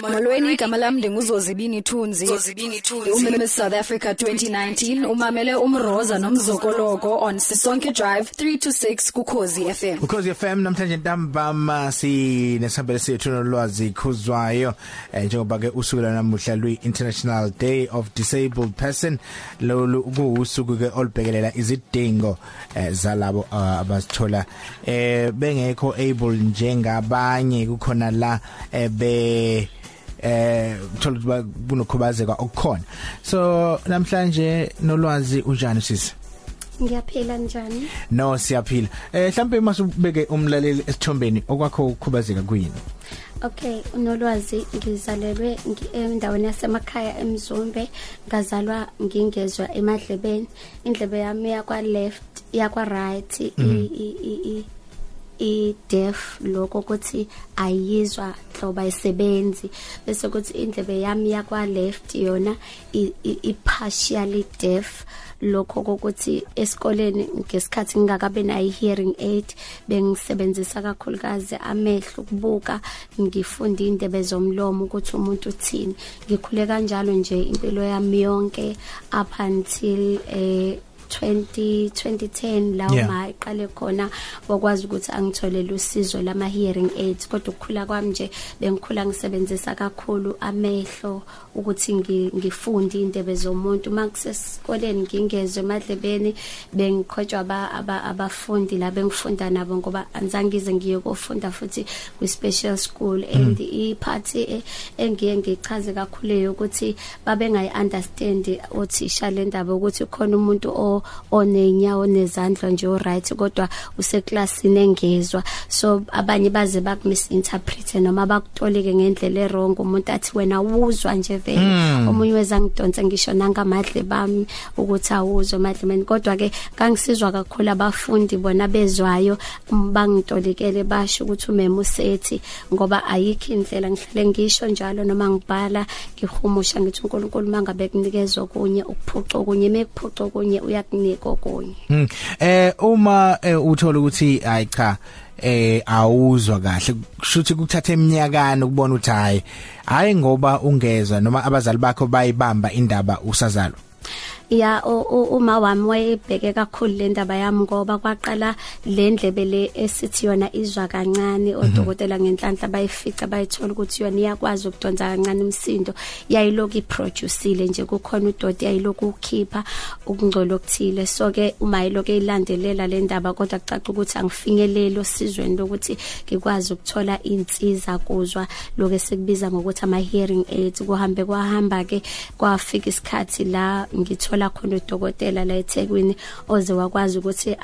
Molweni igama lami ndinguzozibini Thunzi. Umiss South Africa 2019 umamele umroza nomzokoloko on Sisonke Drive 3 to 6 kuKhosi FM. Ukhosi FM namhlanje ntambama sinesambele sethu nolwazi khuzwayo eh, njengoba ke usuku lanamuhla lwi International Day of Disabled Person lo kuusuku ke olubhekelela izidingo eh, zalabo uh, abasithola eh bengekho able njengabanye kukhona la eh, be eh uthola ukuthi kunokhubazeka okukhona so namhlanje nolwazi unjani sisi Ngiyaphila njani? No siyaphila. Eh mhlambe masubeke umlaleli esithombeni okwakho ukukhubazeka kuyini? Okay, unolwazi ngizalelwe endaweni yasemakhaya eMzumbe, ngazalwa ngingezwa emadlebeni. Indlebe yami yakwa left, yakwa right, i i i deaf lokho ukuthi ayizwa hloba isebenzi bese kuthi indlebe yami yakwa left yona i partially deaf. Lokho kokuthi esikoleni ngesikhathi ngingakabe nayo hearing aid bengisebenzisa kakhulukazi amehlo ukubuka ngifunda indebe zomlomo ukuthi umuntu uthini. Ngikhule kanjalo nje impilo yami yonke up until eh 20 2010 la Yeah. uma iqale khona wakwazi ukuthi angitholele usizo lama hearing aids kodwa ukukhula kwami nje bengikhula ngisebenzisa kakhulu amehlo ukuthi ngi- ngifunde indebe zomuntu. Makusesikoleni ngingezwe emadlebeni bengiqhotshwa aba- aba- abafundi la bengifunda nabo ngoba anzange ngize ngiye kufunda futhi kwi special school and iphathi e- engiye ngichaze kakhulu ukuthi babengayi understand othisha le ndaba ukuthi khona umuntu o onenyawo nezandla nje o right kodwa useklasini engezwa. So abanye baze baku misinterpret noma bakutoleke ngendlela errong umuntu athi wena wuzwa nje vele omunye weza ngidonse ngisho nangamadle bami ukuthi awuzwa madlemeni kodwa ke kangisizwa kakhulu abafundi bona bezwayo. Bangitolekele basho ukuthi umema usethi ngoba ayikho indlela ngihlale ngisho njalo noma ngibhala ngihumusha ngithi uNkulunkulu mangabe kunikeza okunye ukuphuca okunye. Mekuphuca okunye uyakunika okunye. Hmm. Eh uma eh, uthola ukuthi hayi cha eh awuzwa kahle. Kushuthi kuthatha eminyakana ukubona ukuthi hayi hayi ngoba ungezwa noma abazali bakho bayibamba indaba usazalwa. Ya u- u- uma wami wayebheke kakhulu le ndaba yami ngoba kwaqala le ndlebe le esithi yona izwa kancane odokotela ngenhlanhla bayifica bayithola ukuthi yona iyakwazi ukudonsa kancane umsindo. Yayiloku iproduceile nje kukhona udoti yayiloku ukhipha ukungcola okuthile. So ke uma yiloku eyilandelela le ndaba kodwa kucaca ukuthi angifinyeleli osizweni lokuthi ngikwazi ukuthola insiza kuzwa. Lokho esikubiza ngokuthi ama hearing aids. Kuhambe kwahamba ke kwafika isikhathi la ngithola khona udokotela la eThekwini oze wakwazi ukuthi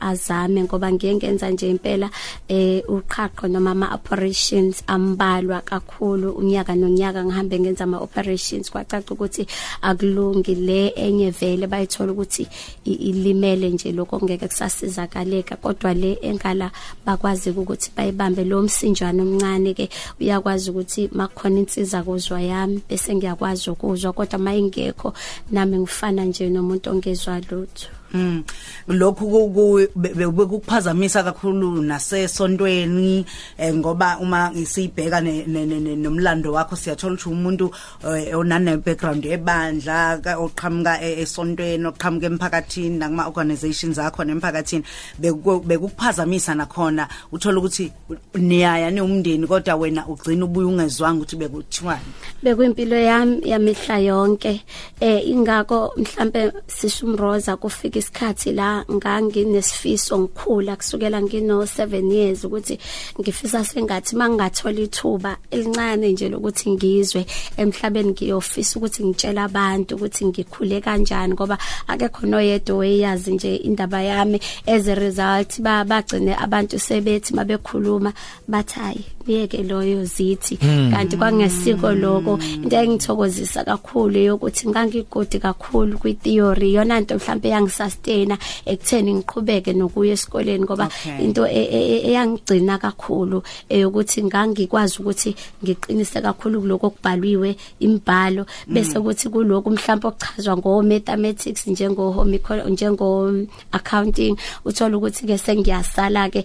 azame ngoba ngiye ngenza nje impela eh uqhaqho noma ama operations ambalwa kakhulu unyaka nonyaka ngihambe ngenza ama operations kwacaca ukuthi akulungi le enye vele bayithola ukuthi ilimele nje lokho ngeke kusasizakaleka kodwa le engala bakwazi ukuthi bayibambe lo msinjwana omncane ke uyakwazi ukuthi makukhona insiza kuzwa yami bese ngiyakwazi ukuzwa kodwa mayingekho nami ngifana nje nomuntu ongezwa lutho. Mm. Lokhu ku- ku- be- be- bekukuphazamisa kakhulu nasesontweni eh, ngoba uma ne- nomlando wakho siyathola ukuthi umuntu eh, onane background ebandla ka- oqhamuka e- esontweni oqhamuka emphakathini nakuma organizations akho nemphakathini beku- bekukuphazamisa nakhona. Uthola ukuthi niyaya niumndeni kodwa wena ugcina ubuye ungezwanga ukuthi bekuthiwani. Bekwimpilo yami yamihla yonke. Eh ingakho mhlambe sishumroza kufika isikhathi la nganginesifiso ngikhula kusukela ngino 7 years ukuthi ngifisa sengathi mangingathola ithuba elincane nje lokuthi ngizwe emhlabeni ngiyofisa ukuthi ngitshela abantu ukuthi ngikhule kanjani ngoba akekho noyedwa oyazi nje indaba yami. As a result ba bagcine abantu sebethi mabekhuluma bathayi biyeke loyo zithi. Kanti kwangesiko lokho into engithokozisa kakhulu yokuthi ngangigodi kakhulu kwi theory yona into mhlambe yangisustain ekutheni ngiqhubeke nokuya esikoleni ngoba into e- e- e- eyangigcina kakhulu eyokuthi ngangikwazi ukuthi ngiqinise kakhulu kuloko okubhaliwe imbhalo. Bese kuthi kuloko mhlawumbe okuchazwa ngo mathematics njengo home njengo accounting uthola ukuthi ke sengiyasala ke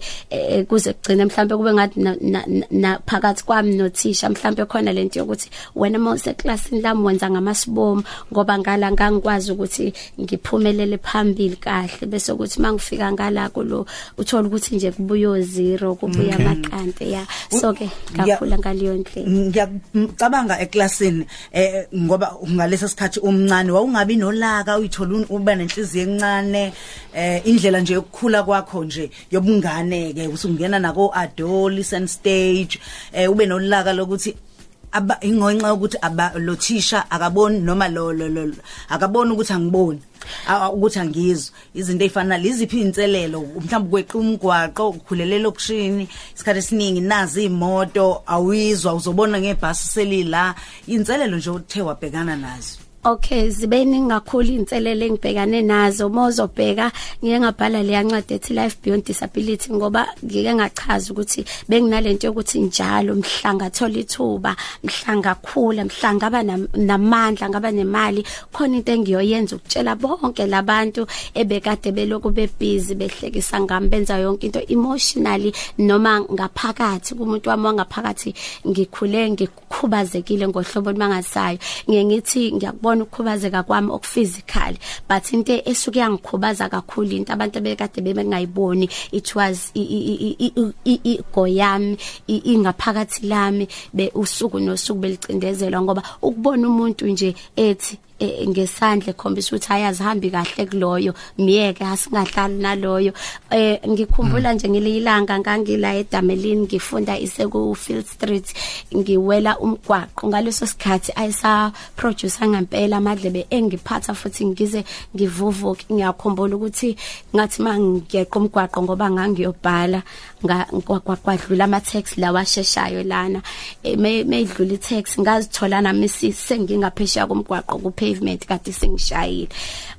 kuze kugcine mhlawumbe kube ngathi na- phakathi kwami nothisha mhlambe khona lento yokuthi wena mose classini lami wenza ngamasibomo ngoba ngala ngangikwazi ukuthi ngiphumelele phambili kahle. Bese ukuthi mangifika ngala kulo uthola ukuthi nje kubuyo zero kubuya amakante ya so ke kakhula ngaliyo ndlela. Ngiyacabanga eklasini eh ngoba ngalesa sikhathi umncane wawungabi nolaka uyithola uba nenhliziyo encane eh indlela nje yokukhula kwakho nje yobungane ke usungena nako adolescent stage eh ube nolaka lokuthi aba ingonxa ukuthi aba lo thisha akaboni noma lo lo akaboni ukuthi angiboni ukuthi angizwe. Izinto ezifana liziphi inselelo mhlawumbe kweqa umgwaqo ukhulelela okushini isikhathi esiningi nazi imoto awizwa uzobona ngebhasi selila. Inselelo nje uthe wabhekana nazo. Okay zibeni ngakhulu inselele engibhekane nazo. Mozobheka ngike ngabhala le yancwadi ethi life beyond disability ngoba ngike ngachaza ukuthi benginalento yokuthi njalo mhlanga thola ithuba mhlanga khula mhlanga aba namandla ngaba nemali. Khona into engiyoyenza ukutshela bonke labantu ebekade beloko bebusy behlekisa ngami benza yonke into emotionally noma ngaphakathi kumuntu wami wangaphakathi ngikhule ngikhubazekile ngohlobo olumangasayo ngiye ngithi ngiyakubona ngiyabona ukukhubazeka kwami okuphysically but into esuke yangikhubaza kakhulu into abantu bekade bebengayiboni it was igoyami ingaphakathi lami be usuku nosuku belicindezelwa ngoba ukubona umuntu nje ethi E, ngesandla ekhombisa ukuthi ayazihambi kahle kuloyo. Miyeke asingahlali naloyo. Eh ngikhumbula nje ngililanga ngangila eDamelin ngifunda iseku Field Street ngiwela umgwaqo. Ngaleso sikhathi ayisa producer ngempela amadlebe engiphatha futhi ngize ngivuvuke. Ngiyakhumbula ukuthi ngathi mangiyeqa umgwaqo ngoba ngangiyobhala ngakwadlula ama text lawa asheshayo lana. E, meyidlula i text ngazithola nami sengingaphesheya komgwaqo kuphe pavement kade sengishayile.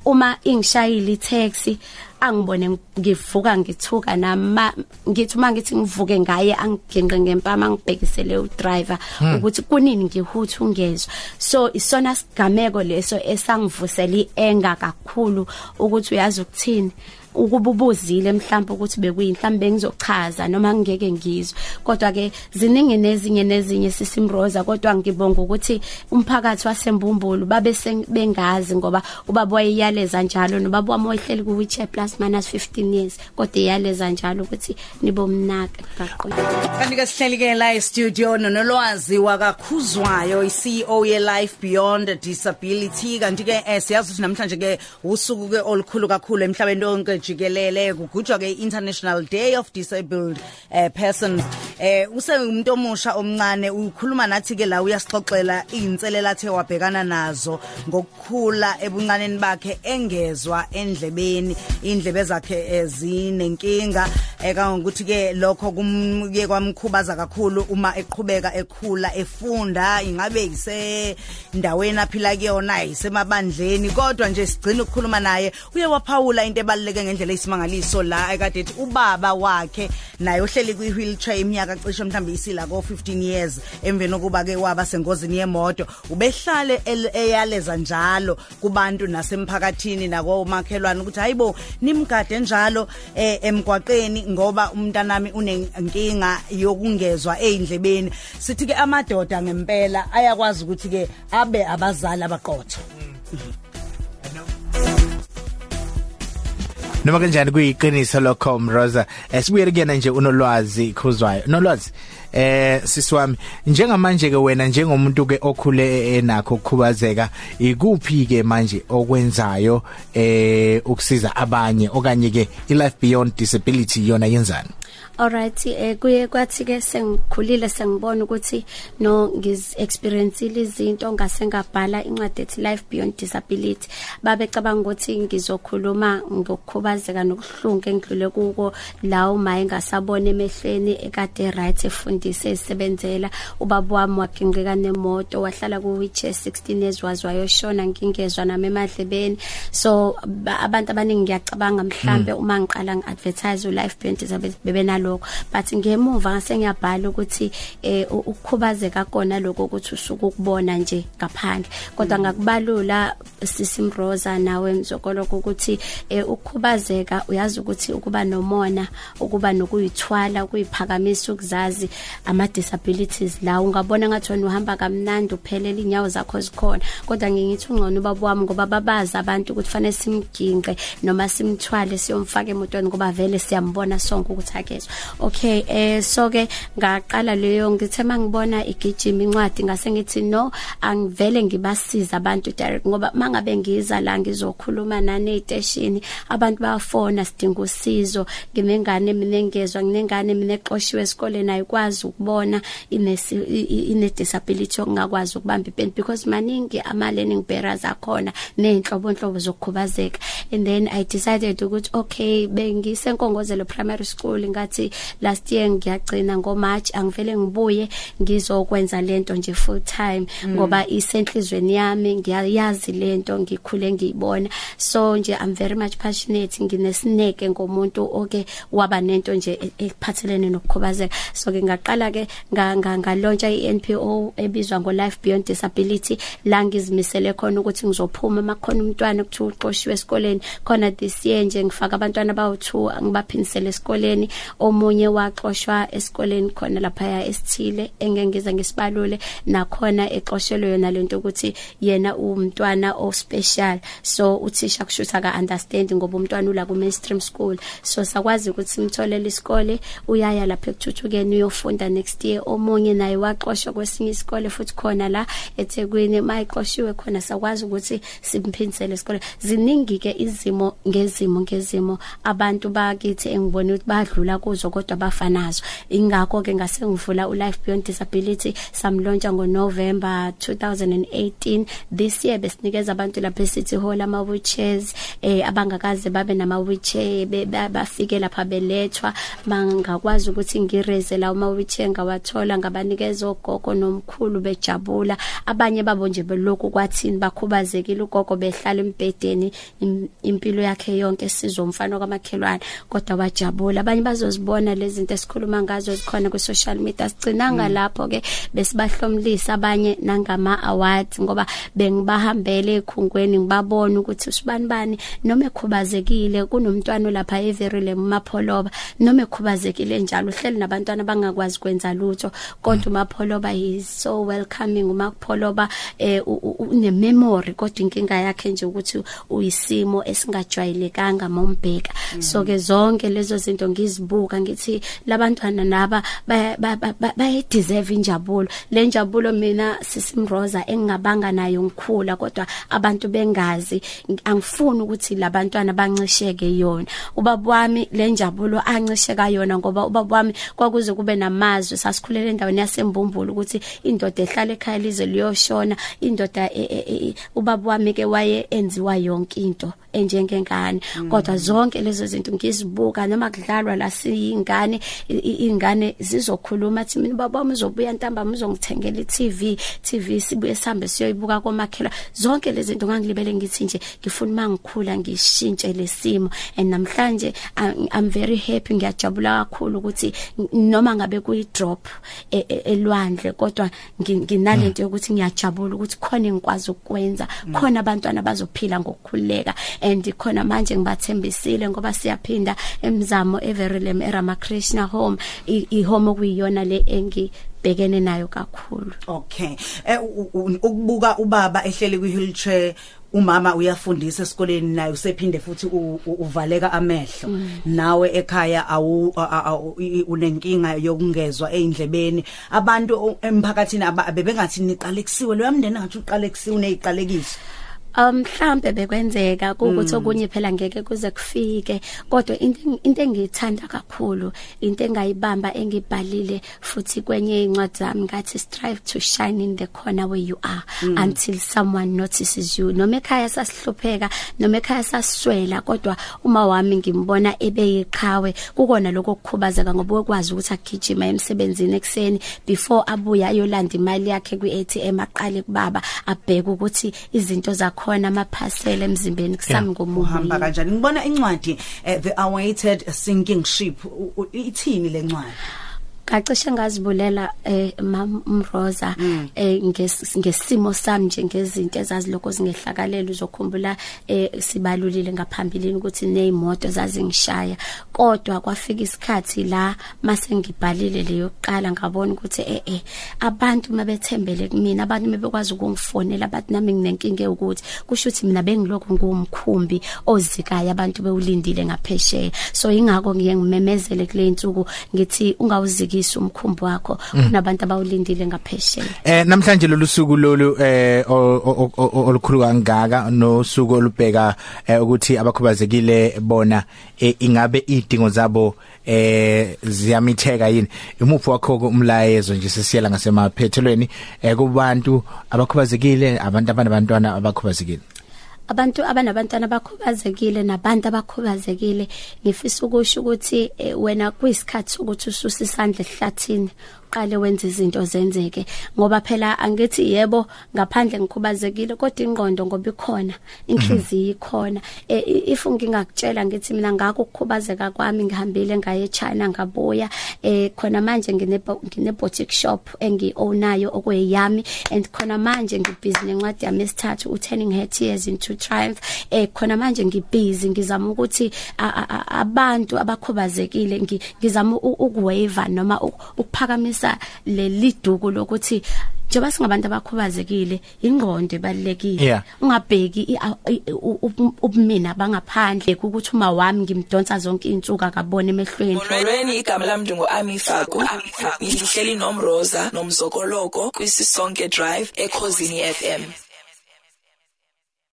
Uma ingishayile itaxi angibone ngivuka ngithuka nama ngithi uma ngithi ngivuke ngaye angigenqe ngempama ngibhekisele udriver hmm. ukuthi kunini ngihuthu ungezwe so isona sigameko leso esangivusela ienga kakhulu ukuthi uyazi ukuthini? Ukuba ubuzile mhlawumbe ukuthi bekuyinhlambe ngizochaza noma ngeke ngizwe. Kodwa ke ziningi nezinye nezinye sisimroza kodwa ngibonga ukuthi umphakathi wasembumbulu babe bengazi ngoba ubaba wayeyaleza njalo nobaba wami wayehleli ku wheelchair plus minus 15 years kodwa iyaleza njalo ukuthi nibomnaka kaqoqa kanti ke sihleli ke la e-studio nonolwazi wakakhuzwayo i-CEO ye Life Beyond Disability. Kanti ke eh, siyazi ukuthi namhlanje ke usuku ke olukhulu kakhulu emhlabeni wonke jikelele kugujwa ke International Day of Disabled uh, Persons. Eh usengumuntu omusha omncane ukhuluma nathi ke la uyasixoxela izinselela athe wabhekana nazo ngokukhula ebuncaneni bakhe engezwa endlebeni. Indlebe zakhe ezinenkinga ekangokuthi ke lokho kumye kwamkhubaza kakhulu uma eqhubeka ekhula efunda ingabe ise ndaweni aphila kuyona isemabandleni kodwa nje sigcina ukukhuluma naye. Uye waphawula into ebaluleke ngendlela eyisimangaliso la ekade ethi ubaba wakhe naye ohleli kwi wheelchair iminyaka cishe mhlawumbe isila ko 15 years. Emveni kokuba ke waba sengozini yemoto ubehlale eyaleza njalo kubantu nasemphakathini nako makhelwane ukuthi hayibo nimgade njalo eh, emgwaqeni ngoba umntanami unenkinga yokungezwa eindlebeni sithi ke amadoda ngempela ayakwazi ukuthi ke abe abazali abaqotho. Mm. Noma kanjani kuyiqiniso lokho Mroza? Esibuyele kuyena nje unolwazi khuzwayo. Nolwazi. Eh sisiwami njengamanje ke wena njengomuntu ke okhule enakho ukukhubazeka ikuphi ke manje okwenzayo eh ukusiza abanye okanye ke i life beyond disability yona yenzani? Alright eh kuye kwathi ke sengikhulile sengibona ukuthi no ngiz experienceile izinto ngase ngabhala incwadi ethi Life Beyond Disability. Babecabanga ukuthi ngizokhuluma ngokukhubazeka nokuhlunga engidlule kuko la uma engasabona emehlweni ekade right efundise esebenzela ubaba wami wagingqika nemoto wahlala ku wheelchair 16 years wazwayoshona ngingezwa nami emadlebeni. So abantu abaningi ngiyacabanga mhlambe uma ngiqala ngiadvertise u Life Beyond Disability bebenalo nalokho but ngemuva ngase ngiyabhala ukuthi eh ukukhubazeka kona lokho ukuthi usuku ukubona nje ngaphandle. Kodwa ngakubalula sisimroza nawe mzokolo ukuthi eh ukukhubazeka uyazi ukuthi ukuba nomona ukuba nokuyithwala ukuyiphakamisa ukuzazi ama disabilities la ungabona ngathi uhamba kamnandi uphelela inyawo zakho zikhona. Kodwa ngingithi ungcono ubaba wami ngoba babazi abantu ukuthi fanele simginqe noma simthwale siyomfaka emotweni ngoba vele siyambona sonke ukuthi akezwe. Okay eh so ke ngaqala leyo ngithe mangibona igijima incwadi ngase ngithi no angivele ngibasiza abantu direct. Ngoba mangabe ngiza la ngizokhuluma nani eteshini abantu bayafona sidinga usizo. Ngimengane mina engezwa nginengane mina exoshiwe esikoleni ayikwazi ukubona ine ine disability okungakwazi ukubamba ipen because maningi ama learning barriers akhona nenhlobo nhlobo zokukhubazeka. And then i decided ukuthi okay bengisenkongozelo primary school ngathi last year ngiyagcina ngo March angivele ngibuye ngizokwenza lento nje full time ngoba isenhlizweni yami ngiyayazi lento ngikhule ngiyibona. So nje i'm very much passionate nginesineke ngomuntu oke waba nento nje ekuphathelene nokukhubazeka. So ke ngaqala ke ngalauncha iNPO ebizwa ngo Life Beyond Disability. La ngizimisele khona ukuthi ngizophuma makhona umntwana ukuthi uqoshiwe esikoleni. Khona this year nje ngifaka abantwana bawu2 ngibaphinisele esikoleni. Omunye waxoshwa esikoleni khona lapha esithile engengiza ngisibalule nakhona exoshelwe yona lento ukuthi yena umntwana o special so uthisha kushutha ka understand ngoba umntwana ula ku mainstream school. So sakwazi ukuthi simtholele isikole uyaya lapha ekuthuthukeni uyofunda next year. Omunye naye waxoshwa kwesinye isikole futhi khona la eThekwini. Mayiqoshiwe khona sakwazi ukuthi simphindisele isikole. Ziningi ke izimo ngezimo ngezimo abantu bakithi engibona ukuthi badlula kuzo. Kodwa bafanazo ingakho ke ngase ngivula u Life Beyond Disability samlontsha ngo November 2018 this year besinikeza abantu lapha eCity Hall ama wheelchairs eh abangakaze babe nama wheelchair bafike lapha belethwa. Mangakwazi ukuthi ngireze la uma wheelchair ngawathola ngabanikeza ogogo nomkhulu bejabula. Abanye babo nje belokhu kwathini bakhubazekile ugogo behlala embedeni impilo yakhe yonke sizomfana kwamakhelwane kodwa wajabula. Abanye bazozibona lezi zinto esikhuluma ngazo zikhona ku social media. Sigcinanga mm. lapho ke besibahlomlisa abanye nangama awards ngoba bengibahambele ekhungweni ngibabona ukuthi usibani bani. Noma ekhubazekile kunomntwana lapha everile mapholoba noma ekhubazekile njalo uhleli nabantwana bangakwazi kwenza lutho. Kodwa umapholoba is so welcoming. umapholoba eh une memory kodwa inkinga yakhe nje ukuthi uyisimo esingajwayelekanga mombheka so ke zonke lezo zinto ngizibuka ngithi labantwana naba baye deserve injabulo. Le njabulo mina sisimroza engingabanga nayo ngikhula kodwa abantu bengazi angifuni ukuthi labantwana bancisheke yona. Ubaba wami le njabulo ancisheka yona ngoba ubaba wami kwakuze kube namazwi sasikhulele endaweni yasembumbulu ukuthi indoda ehlala ekhaya lize liyoshona indoda ubaba wami ke waye enziwa yonke into enjengengane. Kodwa zonke lezo zinto ngizibuka noma kudlalwa la siyingane ingane zizokhuluma athi mina baba wami uzobuya ntamba uzongithengela iTV TV sibuye sihambe siyoyibuka komakhela zonke lezi zinto ngangilibele ngithi nje ngifuna mangikhula ngishintshe lesimo and namhlanje I'm very happy ngiyajabula kakhulu ukuthi noma ngabe kuyi drop elwandle kodwa nginalento yokuthi ngiyajabula ukuthi khona engikwazi ukwenza khona abantwana bazophila ngokukhuleka and khona manje ngibathembisile ngoba siyaphinda emzamo Everilem eRamakrishna home ihome okuyiyona le engi bhekene nayo kakhulu. Okay. Eh ukubuka ubaba ehleli kwi wheelchair umama uyafundisa esikoleni naye usephinde futhi uvaleka amehlo. Nawe ekhaya awu unenkinga yokungezwa eindlebeni abantu emphakathini abebengathi niqale kusiwe lo yamndeni ngathi uqale kusiwe neziqalekiso um mhlambe bekwenzeka ukuthi okunye phela ngeke kuze kufike kodwa into into engiyithanda kakhulu into engayibamba engibhalile futhi kwenye incwadi zami ngathi strive to shine in the corner where you are mm. until someone notices you noma ekhaya sasihlupheka noma ekhaya sasiswela kodwa uma wami ngimbona ebeyiqhawe kukona lokho ukukhubazeka ngoba ukwazi ukuthi agijima emsebenzini ekseni before abuya ayolanda imali yakhe kwi ATM aqale kubaba abheke ukuthi izinto zakho khona amaphasela emzimbeni kusami uhamba ngomuntu kanjani? Ngibona incwadi eh, the awaited sinking ship U- u- ithini le ncwadi kacishe ngazibulela eh mamroza eh nges- ngesimo sami nje ngezinto ezaziloko zingehlakalela uzokhumbula eh sibalulile ngaphambilini ukuthi nezimoto zazingishaya. Kodwa kwafika isikhathi la mase ngibhalile leyo kuqala ngabona ukuthi eh eh abantu mabethembele kumina abantu mebekwazi ukungifonela bathi nami nginenkinga ukuthi kusho ukuthi mina bengilokhu ngumkhumbi ozikayo abantu bewulindile ngaphesheya. So ingakho ngiye ngimemezele kule insuku ngithi ungawuzikisi umkhumbi wakho kunabantu abawulindile ngaphesheya. Eh namhlanje lolu suku lolu eh o- o- o- o- olukhulu kangaka nosuku olubheka eh, ukuthi abakhubazekile bona eh, ingabe idingo zabo eh ziyamitheka yini? Imuphi wakho umlayezo nje sesiyela ngasemaphethelweni eh kubantu abakhubazekile abantu abanabantwana abakhubazekile? Abantu abanabantwana abakhubazekile nabantu abakhubazekile ngifisa ukusho ukuthi eh, wena kuyisikhathi ukuthi ususe isandla ehlathini. Uqale wenze izinto zenzeke. Ngoba phela angithi yebo ngaphandle ngikhubazekile kodwa ingqondo ngoba ikhona inhliziyo ikhona. Eh, i- if ngingakutshela ngithi mina ngakho ukukhubazeka kwami ngihambile ngaye eChina ngabuya eh khona manje ngine ngine boutique shop engiownayo okweyami and khona manje ngibhizi nencwadi yami esithathu u turning her tears into triumph. Eh khona manje ngibhizi ngizama ukuthi a- a- a- abantu abakhubazekile ngi- ngizama u- ukuwave noma u- ukuphakamisa leli duku lokuthi njengoba singabantu abakhubazekile ingqondo ebalekile Yeah. ungabheki i- a- i- u- u- ubumina bangaphandle ukuthi uma wami ngimdonsa zonke insuku akabone emehlweni Molweni igama lami ndingu-Ami Faku. Ngihleli nomroza nomzokoloko kwisisonke drive ekhosini FM.